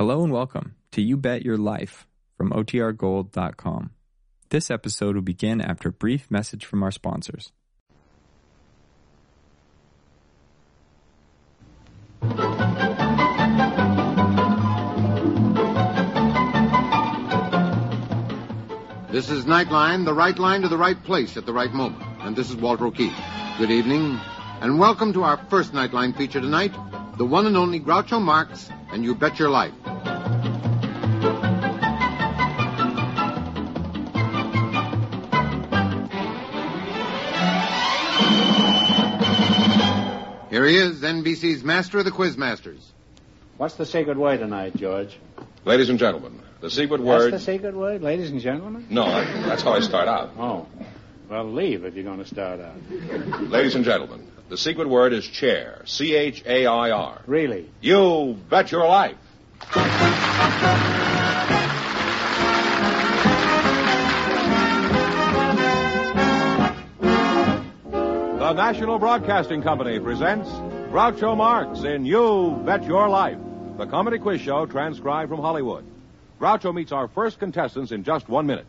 Hello and welcome to You Bet Your Life from OTRGold.com. This episode will begin after a brief message from our sponsors. This is Nightline, the right line to the right place at the right moment. And this is Walter O'Keefe. Good evening, and welcome to our first Nightline feature tonight, the one and only Groucho Marx and You Bet Your Life. Here he is, NBC's master of the quiz masters. What's the secret word tonight, George? Ladies and gentlemen, the secret That's word. the secret word, ladies and gentlemen? No, I, that's how I start out. Oh. Well, leave if you're going to start out. Ladies and gentlemen, the secret word is chair. C H A I R. Really? You bet your life. The National Broadcasting Company presents Groucho Marx in You Bet Your Life, the comedy quiz show transcribed from Hollywood. Groucho meets our first contestants in just one minute.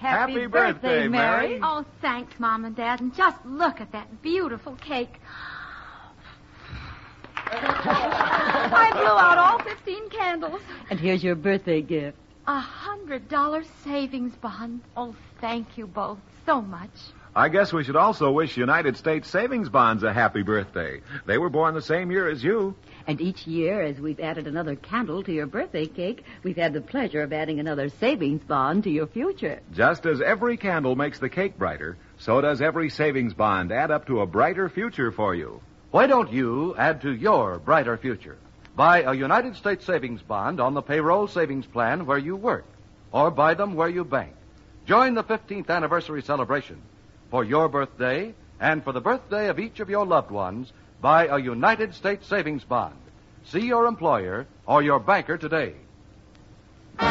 Happy, Happy birthday, Mary. Oh, thanks, Mom and Dad. And just look at that beautiful cake. I blew out all 15 candles. And here's your birthday gift. A hundred dollar savings bond. Oh, thank you both so much. I guess we should also wish United States Savings Bonds a happy birthday. They were born the same year as you. And each year, as we've added another candle to your birthday cake, we've had the pleasure of adding another savings bond to your future. Just as every candle makes the cake brighter, so does every savings bond add up to a brighter future for you. Why don't you add to your brighter future? Buy a United States savings bond on the payroll savings plan where you work, or buy them where you bank. Join the 15th anniversary celebration. For your birthday and for the birthday of each of your loved ones, buy a United States savings bond. See your employer or your banker today. And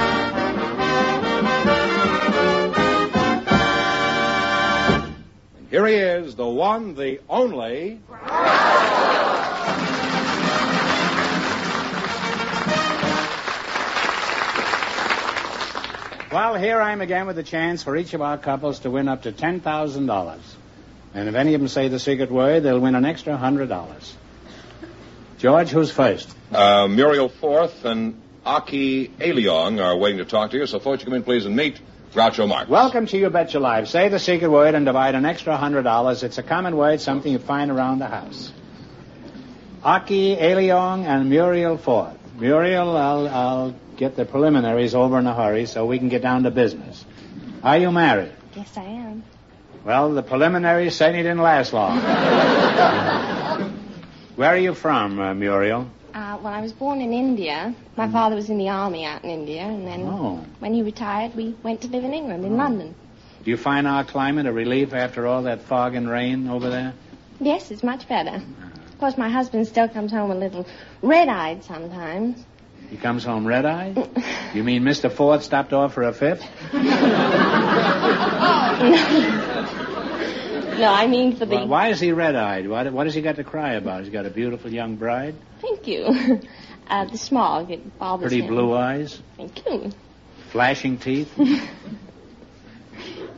here he is, the one, the only. Well, here I am again with a chance for each of our couples to win up to $10,000. And if any of them say the secret word, they'll win an extra $100. George, who's first? Uh, Muriel Forth and Aki Aleong are waiting to talk to you, so folks, you come in, please, and meet Groucho Marx. Welcome to You Bet Your Life. Say the secret word and divide an extra $100. It's a common word, something you find around the house. Aki Aleong and Muriel Ford. Muriel, I'll, I'll get the preliminaries over in a hurry so we can get down to business. Are you married? Yes, I am. Well, the preliminaries certainly didn't last long. Where are you from, uh, Muriel? Uh, well, I was born in India. My father was in the army out in India, and then Oh. when he retired, we went to live in England, in London. Do you find our climate a relief after all that fog and rain over there? Yes, it's much better. Of course, my husband still comes home a little red-eyed sometimes. He comes home red-eyed? You mean Mr. Ford stopped off for a fifth? No, I mean for the. Why, why is he red-eyed? What, what has he got to cry about? He's got a beautiful young bride, Thank you. Uh, the smog, it bothers pretty him. blue eyes, Thank you. flashing teeth,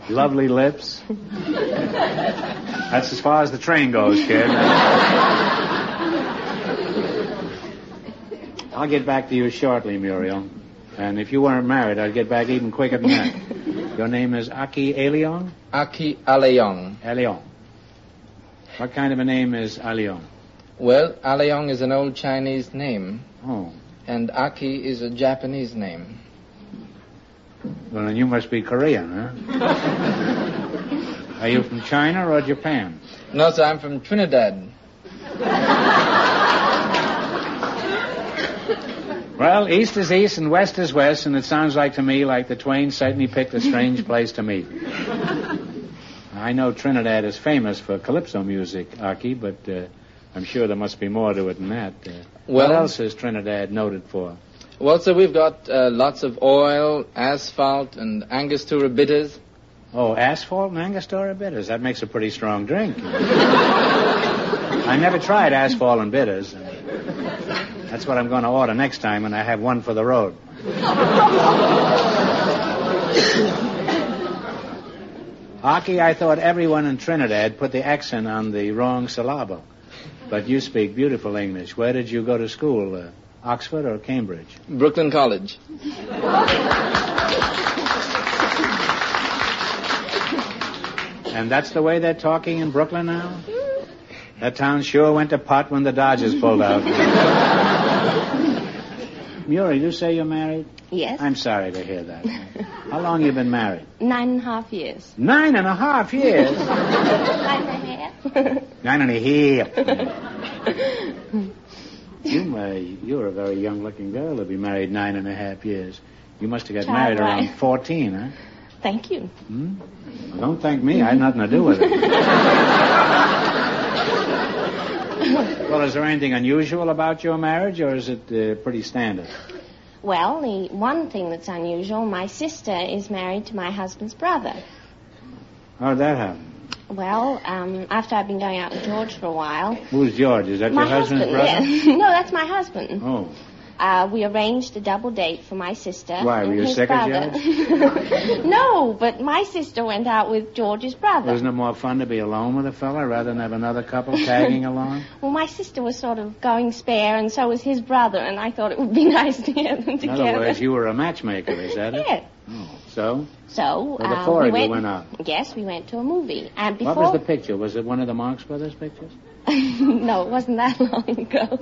lovely lips. That's as far as the train goes, kid. I'll get back to you shortly, Muriel. And if you weren't married, I'd get back even quicker than that. Your name is Aki Aleong? Aki Aleong. Aliong. What kind of a name is Aleong? Well, Aleong is an old Chinese name, Oh, and Aki is a Japanese name. well, then you must be Korean, huh? Are you from China or Japan? No, sir, I'm from Trinidad. Well, east is east and west is west, and it sounds like to me like the twain certainly picked a strange place to meet. I know Trinidad is famous for calypso music, Aki, but uh, I'm sure there must be more to it than that. Uh, what Well- else is Trinidad noted for? Well, sir, we've got uh, lots of oil, asphalt, and Angostura bitters. Oh, asphalt and Angostura bitters. That makes a pretty strong drink. I never tried asphalt and bitters. That's what I'm going to order next time when I have one for the road. Aki, I thought everyone in Trinidad put the accent on the wrong syllable. But you speak beautiful English. Where did you go to school? Uh, Oxford or Cambridge? Brooklyn College. And that's the way they're talking in Brooklyn now? That town sure went to pot when the Dodgers pulled out. Muriel, you say you're married? Yes. I'm sorry to hear that. How long you been married? Nine and a half years. Nine and a half years. Nine and a half. Nine and a half. You, uh, you're a very young-looking girl to be married nine and a half years. You must have got Child married right. around 14, huh? Thank you. Hmm? Well, don't thank me. I had nothing to do with it. well, is there anything unusual about your marriage, or is it uh, pretty standard? Well, the one thing that's unusual, my sister is married to my husband's brother. How'd that happen? Well, um, after I've been going out with George for a while, Who's George? Is that my your husband's husband, brother? yeah. no, that's my husband. Oh. Uh, we arranged a double date for my sister. Why, were you sick no, but my sister went out with George's brother. Wasn't it more fun to be alone with a fella rather than have another couple tagging along? Well, my sister was sort of going spare, and so was his brother, and I thought it would be nice to get them In together. other words, you were a matchmaker, is that it? Yeah. So? So, So the uh, four we of you went, went out. Yes, we went to a movie. And before... What was the picture? Was it one of the Marx Brothers pictures? no, it wasn't that long ago.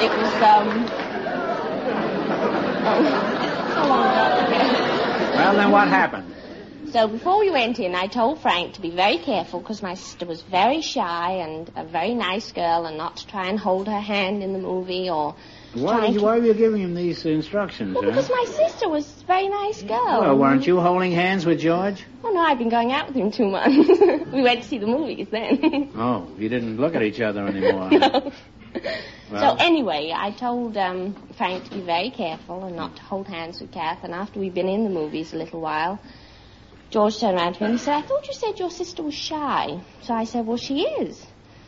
It was, um... oh, so long ago. Well, then what happened? So before we went in, I told Frank to be very careful because my sister was very shy and a very nice girl and not to try and hold her hand in the movie or Why, did you, why were you giving him these instructions, Well, huh? because my sister was a very nice girl. Well, weren't you holding hands with George? Oh, no, I've been going out with him two months. we went to see the movies then. Oh, you didn't look at each other anymore. no. Well, So anyway, I told um, Frank to be very careful and not to hold hands with Kath. And after we'd been in the movies a little while, George turned around to me and he said, I thought you said your sister was shy. So I said, well, she is.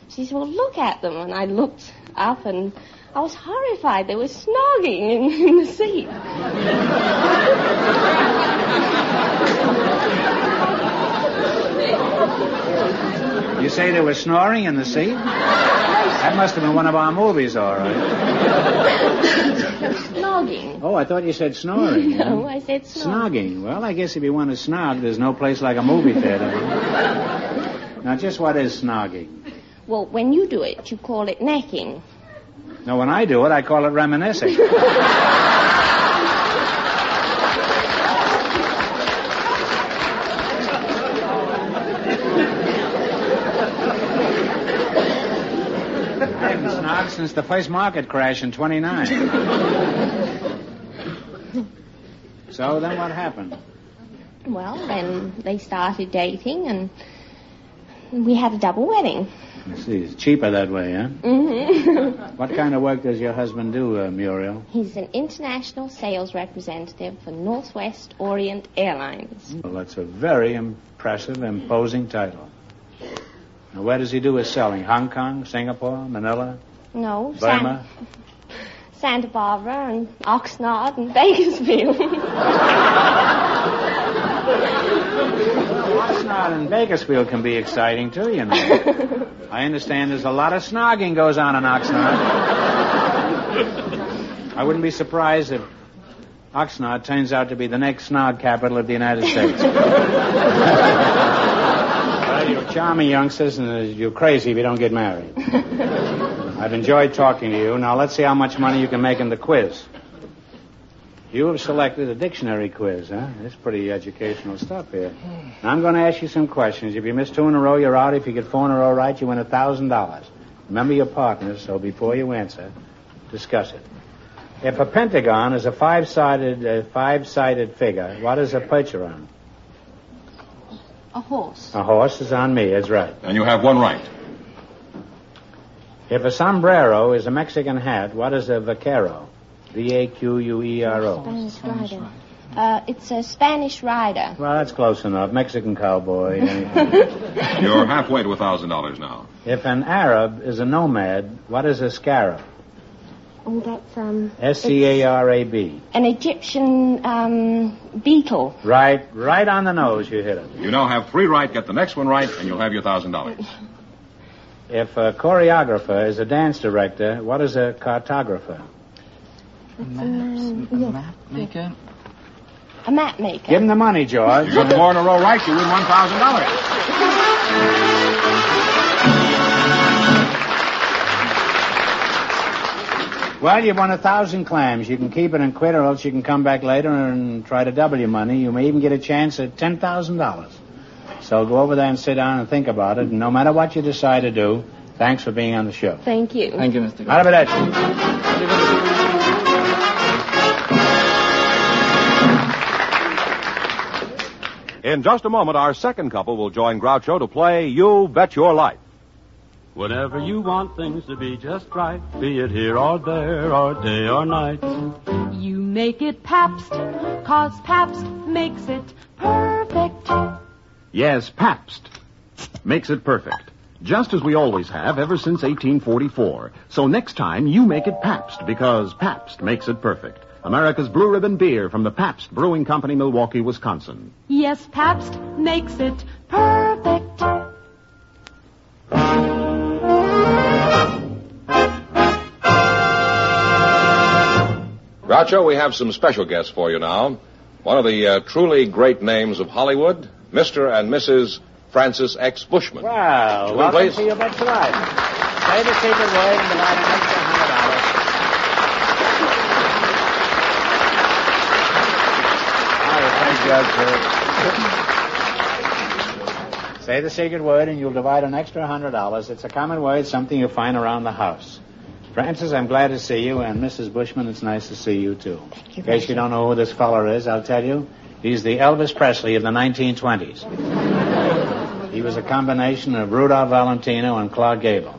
She said, well, look at them. And I looked up and I was horrified. They were snogging in, in the seat. you say they were snoring in the seat? That must have been one of our movies, all right. Snogging. Oh, I thought you said snoring. No, I said snog. Snogging. Well, I guess if you want to snog, there's no place like a movie theater. now, just what is snogging? Well, when you do it, you call it necking. Now, when I do it, I call it reminiscing. Haven't snogged since the first market crash in 29. so then what happened? Well, then they started dating and we had a double wedding. I see, it's cheaper that way, huh? hmm What kind of work does your husband do, uh, Muriel? He's an international sales representative for Northwest Orient Airlines. Well, that's a very impressive, imposing title. Now, where does he do his selling? Hong Kong, Singapore, Manila, No, San- Santa Barbara and Oxnard and Bakersfield. Oxnard and Bakersfield can be exciting, too, you know. I understand there's a lot of snogging goes on in Oxnard. I wouldn't be surprised if Oxnard turns out to be the next snog capital of the United States. well, you're charming youngsters, and you're crazy if you don't get married. I've enjoyed talking to you. Now let's see how much money you can make in the quiz. You have selected a dictionary quiz, huh? It's pretty educational stuff here. Now I'm going to ask you some questions. If you miss two in a row, you're out. If you get four in a row right, you win a thousand dollars. Remember your partners, so before you answer, discuss it. If a pentagon is a five-sided, uh, five-sided figure, what is a percheron? a horse. A horse is on me. That's right. And you have one right. If a sombrero is a Mexican hat, what is a vaquero? V A Q U E R O. Spanish rider. Uh, it's a Spanish rider. Well, that's close enough. Mexican cowboy. anything. You're halfway to a thousand dollars now. if an Arab is a nomad, what is a scarab? Oh, that's um. S C A R A B. An Egyptian um, beetle. Right, right on the nose. You hit it. You now have three right. Get the next one right, and you'll have your thousand dollars. If a choreographer is a dance director, what is a cartographer? A um, map maker. A map maker. Give him the money, George. You got four in a row right, you win one thousand dollars. Well, you've won a thousand clams. You can keep it and quit, or else you can come back later and try to double your money. You may even get a chance at ten thousand dollars. So go over there and sit down and think about it. And no matter what you decide to do, thanks for being on the show. Thank you. Thank you, Mr. Arrivederci. In just a moment, our second couple will join Groucho to play You Bet Your Life. Whenever you want things to be just right, be it here or there or day or night. You make it Pabst, cause Pabst makes it perfect. Yes, Pabst makes it perfect. Just as we always have ever since 1844. So next time, you make it Pabst because Pabst makes it perfect. America's blue ribbon beer from the Pabst Brewing Company, Milwaukee, Wisconsin. Yes, Pabst makes it perfect. Groucho, we have some special guests for you now. One of the uh, truly great names of Hollywood, Mr. and Mrs. Francis X. Bushman. Well, Would you welcome please? to your Bet Your Life. Say the secret word and divide an extra hundred dollars. Thank. Say the secret word and you'll divide an extra hundred dollars. It's a common word, something you find around the house. Francis, I'm glad to see you, and Mrs. Bushman, it's nice to see you too. In case you don't know who this feller is, I'll tell you. He's the Elvis Presley of the 1920s. He was a combination of Rudolph Valentino and Clark Gable.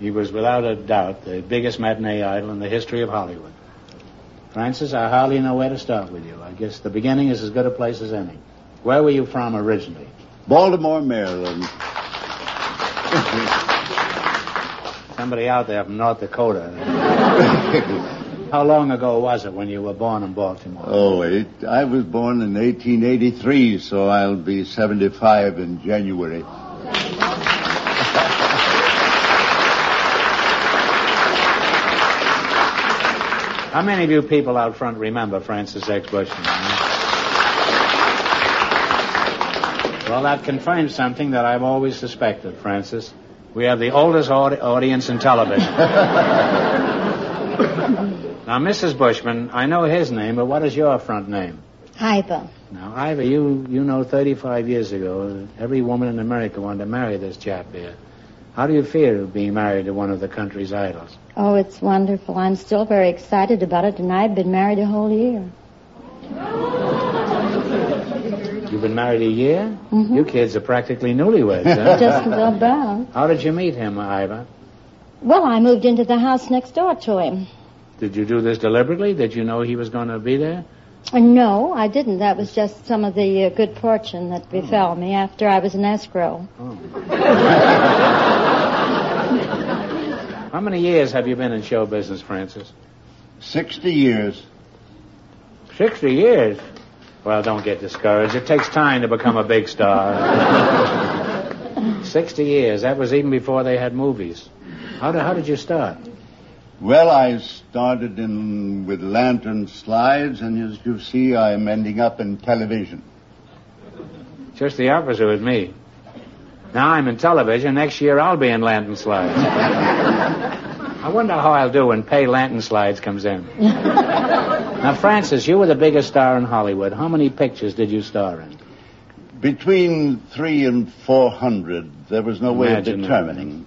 He was without a doubt the biggest matinee idol in the history of Hollywood. Francis, I hardly know where to start with you. I guess the beginning is as good a place as any. Where were you from originally? Baltimore, Maryland. Somebody out there from North Dakota. How long ago was it when you were born in Baltimore? Oh, it, I was born in 1883, so I'll be 75 in January. How many of you people out front remember Francis X. Bushman? Well, that confirms something that I've always suspected, Francis. We have the oldest audi- audience in television. now, Mrs. Bushman, I know his name, but what is your front name? Iva. Now, Ivy, you, you know 35 years ago, every woman in America wanted to marry this chap here. How do you feel being married to one of the country's idols? Oh, it's wonderful. I'm still very excited about it, and I've been married a whole year. You've been married a year? Mm-hmm. You kids are practically newlyweds, huh? Just about. How did you meet him, Iva? Well, I moved into the house next door to him. Did you do this deliberately? Did you know he was going to be there? Uh, no, I didn't. That was just some of the uh, good fortune that befell me after I was in escrow. How many years have you been in show business, Francis? 60 years. 60 years? Well, don't get discouraged. It takes time to become a big star. 60 years. That was even before they had movies. How did, how did you start? Well, I started in with lantern slides, and as you see, I'm ending up in television. Just the opposite with me. Now I'm in television. Next year I'll be in Lantern Slides. I wonder how I'll do when Pay Lantern Slides comes in. now, Francis, you were the biggest star in Hollywood. How many pictures did you star in? Between three and four hundred, there was no way Imagine of that. determining.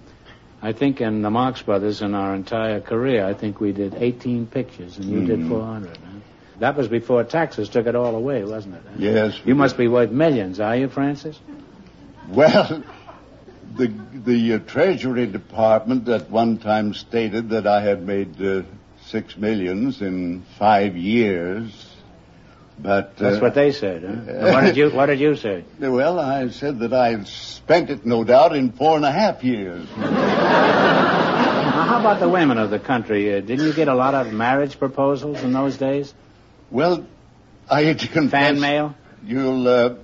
I think in the Marx Brothers, in our entire career, I think we did 18 pictures, and you did Mhm. 400. Huh? That was before taxes took it all away, wasn't it? huh? Yes. You must be worth millions, are you, Francis? Well, the the uh, Treasury Department at one time stated that I had made uh, six millions in five years. But That's uh, what they said, huh? What did you What did you say? Well, I said that I spent it, no doubt, in four and a half years. Now, how about the women of the country? Uh, didn't you get a lot of marriage proposals in those days? Well, I had to confess. Fan mail? You'll, uh,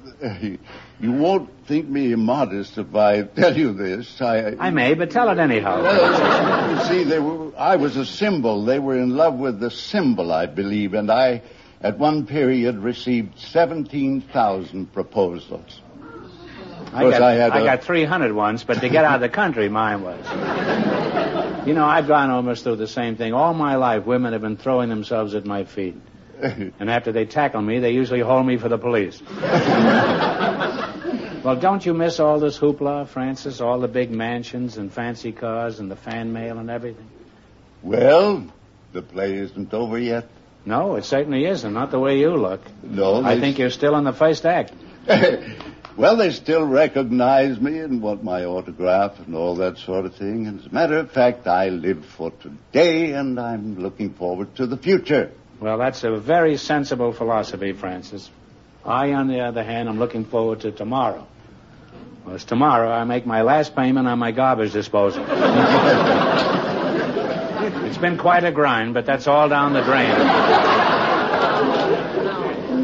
you won't think me immodest if I tell you this. I, I may, but tell it anyhow. Well, you see, they were, I was a symbol. They were in love with the symbol, I believe, and I, at one period, received 17,000 proposals. I course, got, I had a- got 300 once, but to get out of the country, mine was. You know, I've gone almost through the same thing. All my life, women have been throwing themselves at my feet. And after they tackle me, they usually hold me for the police. well, don't you miss all this hoopla, Francis? All the big mansions and fancy cars and the fan mail and everything? Well, the play isn't over yet. No, it certainly isn't. Not the way you look. No, I think you're still in the first act. Well, they still recognize me and want my autograph and all that sort of thing. And as a matter of fact, I live for today and I'm looking forward to the future. Well, that's a very sensible philosophy, Francis. I, on the other hand, am looking forward to tomorrow. Well, it's tomorrow I make my last payment on my garbage disposal. it's been quite a grind, but that's all down the drain.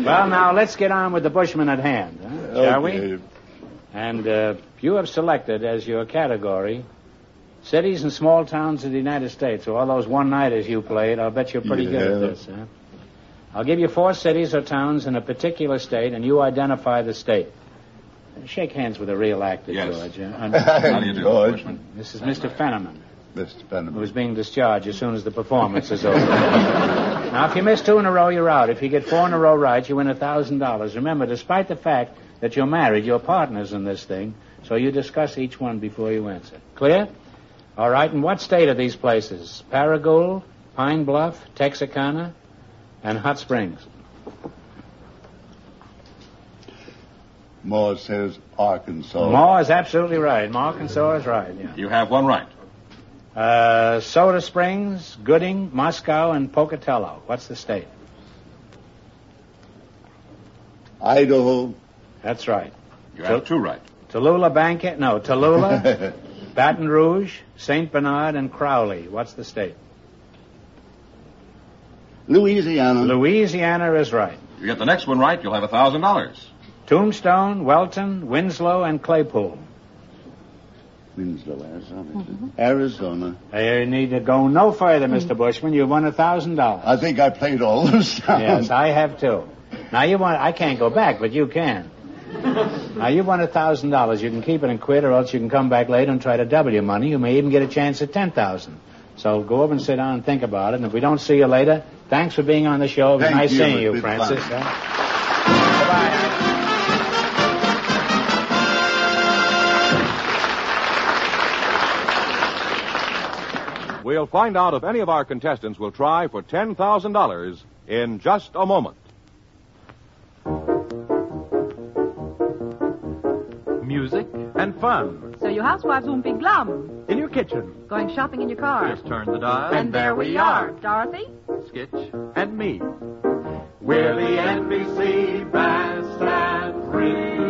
well, now let's get on with the Bushman at hand, huh? shall Okay. we? And uh, you have selected as your category cities and small towns of the United States. So all those one-nighters you played, I'll bet you're pretty good at this, huh? I'll give you four cities or towns in a particular state, and you identify the state. Shake hands with a real actor, Yes. George. huh? How do you do, George. This is Mr. Fenneman, Mr. Fenneman. who's being discharged as soon as the performance is over. now, if you miss two in a row, you're out. If you get four in a row right, you win a thousand dollars. Remember, despite the fact that you're married, you're partners in this thing, so you discuss each one before you answer. Clear? All right, and what state are these places? Paragould, Pine Bluff, Texarkana, and Hot Springs. Moore says Arkansas. Moore is absolutely right. Arkansas is right, yeah. You have one right. Uh, Soda Springs, Gooding, Moscow, and Pocatello. What's the state? Idaho. That's right. You have two right. Tallulah Bankhead, no, Tallulah, Baton Rouge, St. Bernard, and Crowley. What's the state? Louisiana. Louisiana is right. You get the next one right, you'll have a thousand dollars. Tombstone, Wellton, Winslow, and Claypool. Winslow, Arizona. Arizona. You need to go no further, Mr. Hmm. Bushman. You won a thousand dollars. I think I played all those towns. Yes, I have too. Now you want I can't go back, but you can. Now you won a thousand dollars. You can keep it and quit, or else you can come back later and try to double your money. You may even get a chance at ten thousand. So go over and sit down and think about it. And if we don't see you later, thanks for being on the show. It was Thank nice you. seeing you, Francis. fun. huh? We'll find out if any of our contestants will try for $10,000 in just a moment. Music and fun. So your housewives won't be glum. In your kitchen. Going shopping in your car. Just turn the dial. And there we are. Dorothy? Skitch and me. We're the NBC Bandstand Free.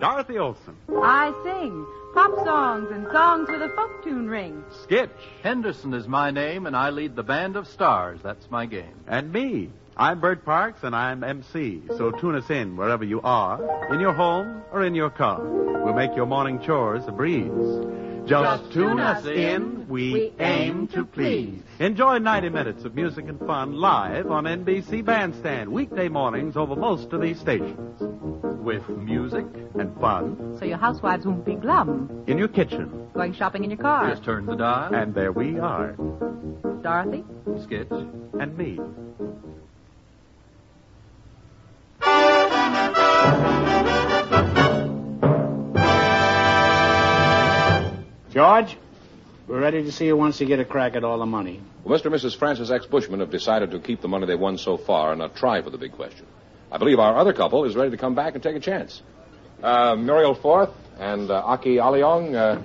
Dorothy Olson. I sing pop songs and songs with a folk tune ring. Skitch. Henderson is my name, and I lead the band of stars. That's my game. And me. I'm Bert Parks, and I'm MC. So tune us in wherever you are, in your home or in your car. We'll make your morning chores a breeze. Just, Just tune us in. We, We aim to please. Enjoy 90 minutes of music and fun live on NBC Bandstand weekday mornings over most of these stations. With music and fun So your housewives won't be glum. in your kitchen. Going shopping in your car. Just turn the dial. And there we are. Dorothy? Skitch. And me. George, we're ready to see you once you get a crack at all the money. Well, Mr. and Mrs. Francis X. Bushman have decided to keep the money they won so far and not try for the big question. I believe our other couple is ready to come back and take a chance. Uh, Muriel Forth and uh, Aki Aleong, uh,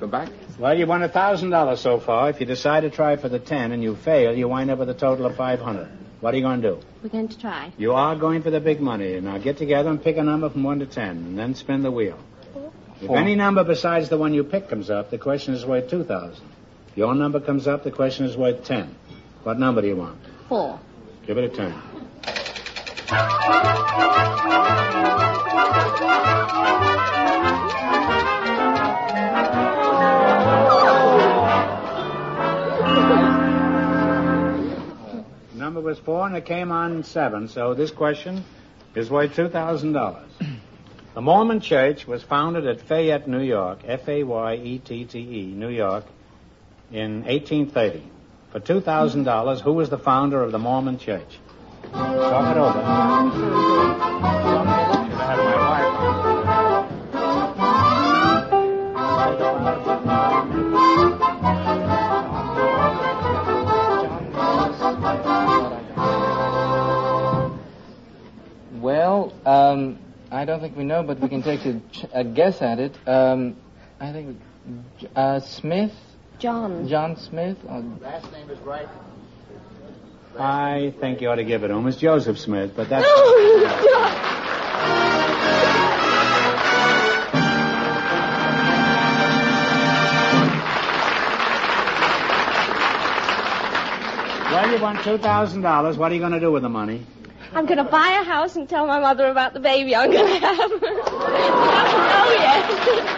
come back. Well, you won a thousand dollars so far. If you decide to try for the ten and you fail, you wind up with a total of five hundred. What are you going to do? We're going to try. You are going for the big money. Now get together and pick a number from 1 to 10, and then spin the wheel. Four. If any number besides the one you pick comes up, the question is worth 2,000. If your number comes up, the question is worth 10. What number do you want? Four. Give it a turn. Four, and it came on seven, so this question is worth $2,000. The Mormon Church was founded at Fayette, New York, F A Y E T T E, New York, in 1830. For $2,000, who was the founder of the Mormon Church? Talk it over. Well, um, I don't think we know, but we can take a, ch- a guess at it. Um, I think uh, Smith. John. John Smith. Or Last name is right. I think you ought to give it to him. It's Joseph Smith, but that's. Well, you want $2,000. What are you going to do with the money? I'm going to buy a house and tell my mother about the baby I'm going to have. I don't know yet.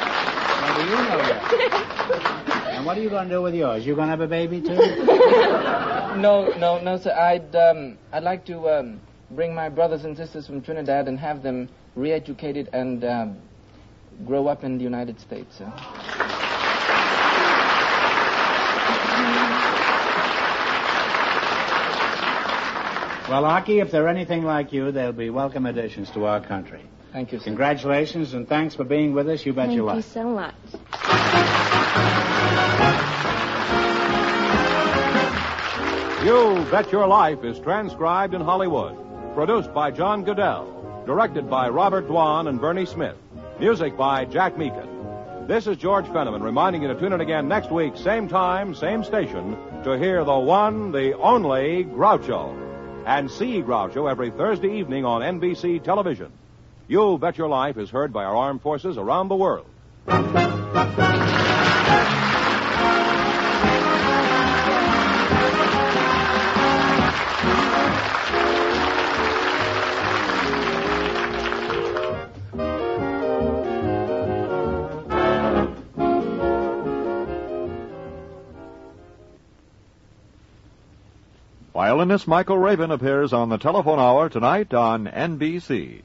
Well, do you know yet? And what are you going to do with yours? You going to have a baby, too? no, no, no, sir. I'd um, I'd like to um, bring my brothers and sisters from Trinidad and have them re-educated and um, grow up in the United States, sir. Well, Aki, if they're anything like you, they'll be welcome additions to our country. Thank you, sir. Congratulations and thanks for being with us. You bet Thank your life. Thank you so much. You Bet Your Life is transcribed in Hollywood. Produced by John Guedel. Directed by Robert Dwan and Bernie Smith. Music by Jack Meakin. This is George Fenneman reminding you to tune in again next week, same time, same station, to hear the one, the only Groucho. And see Groucho every Thursday evening on NBC television. You Bet Your Life is heard by our armed forces around the world. Violinist Michael Rabin appears on the telephone hour tonight on NBC.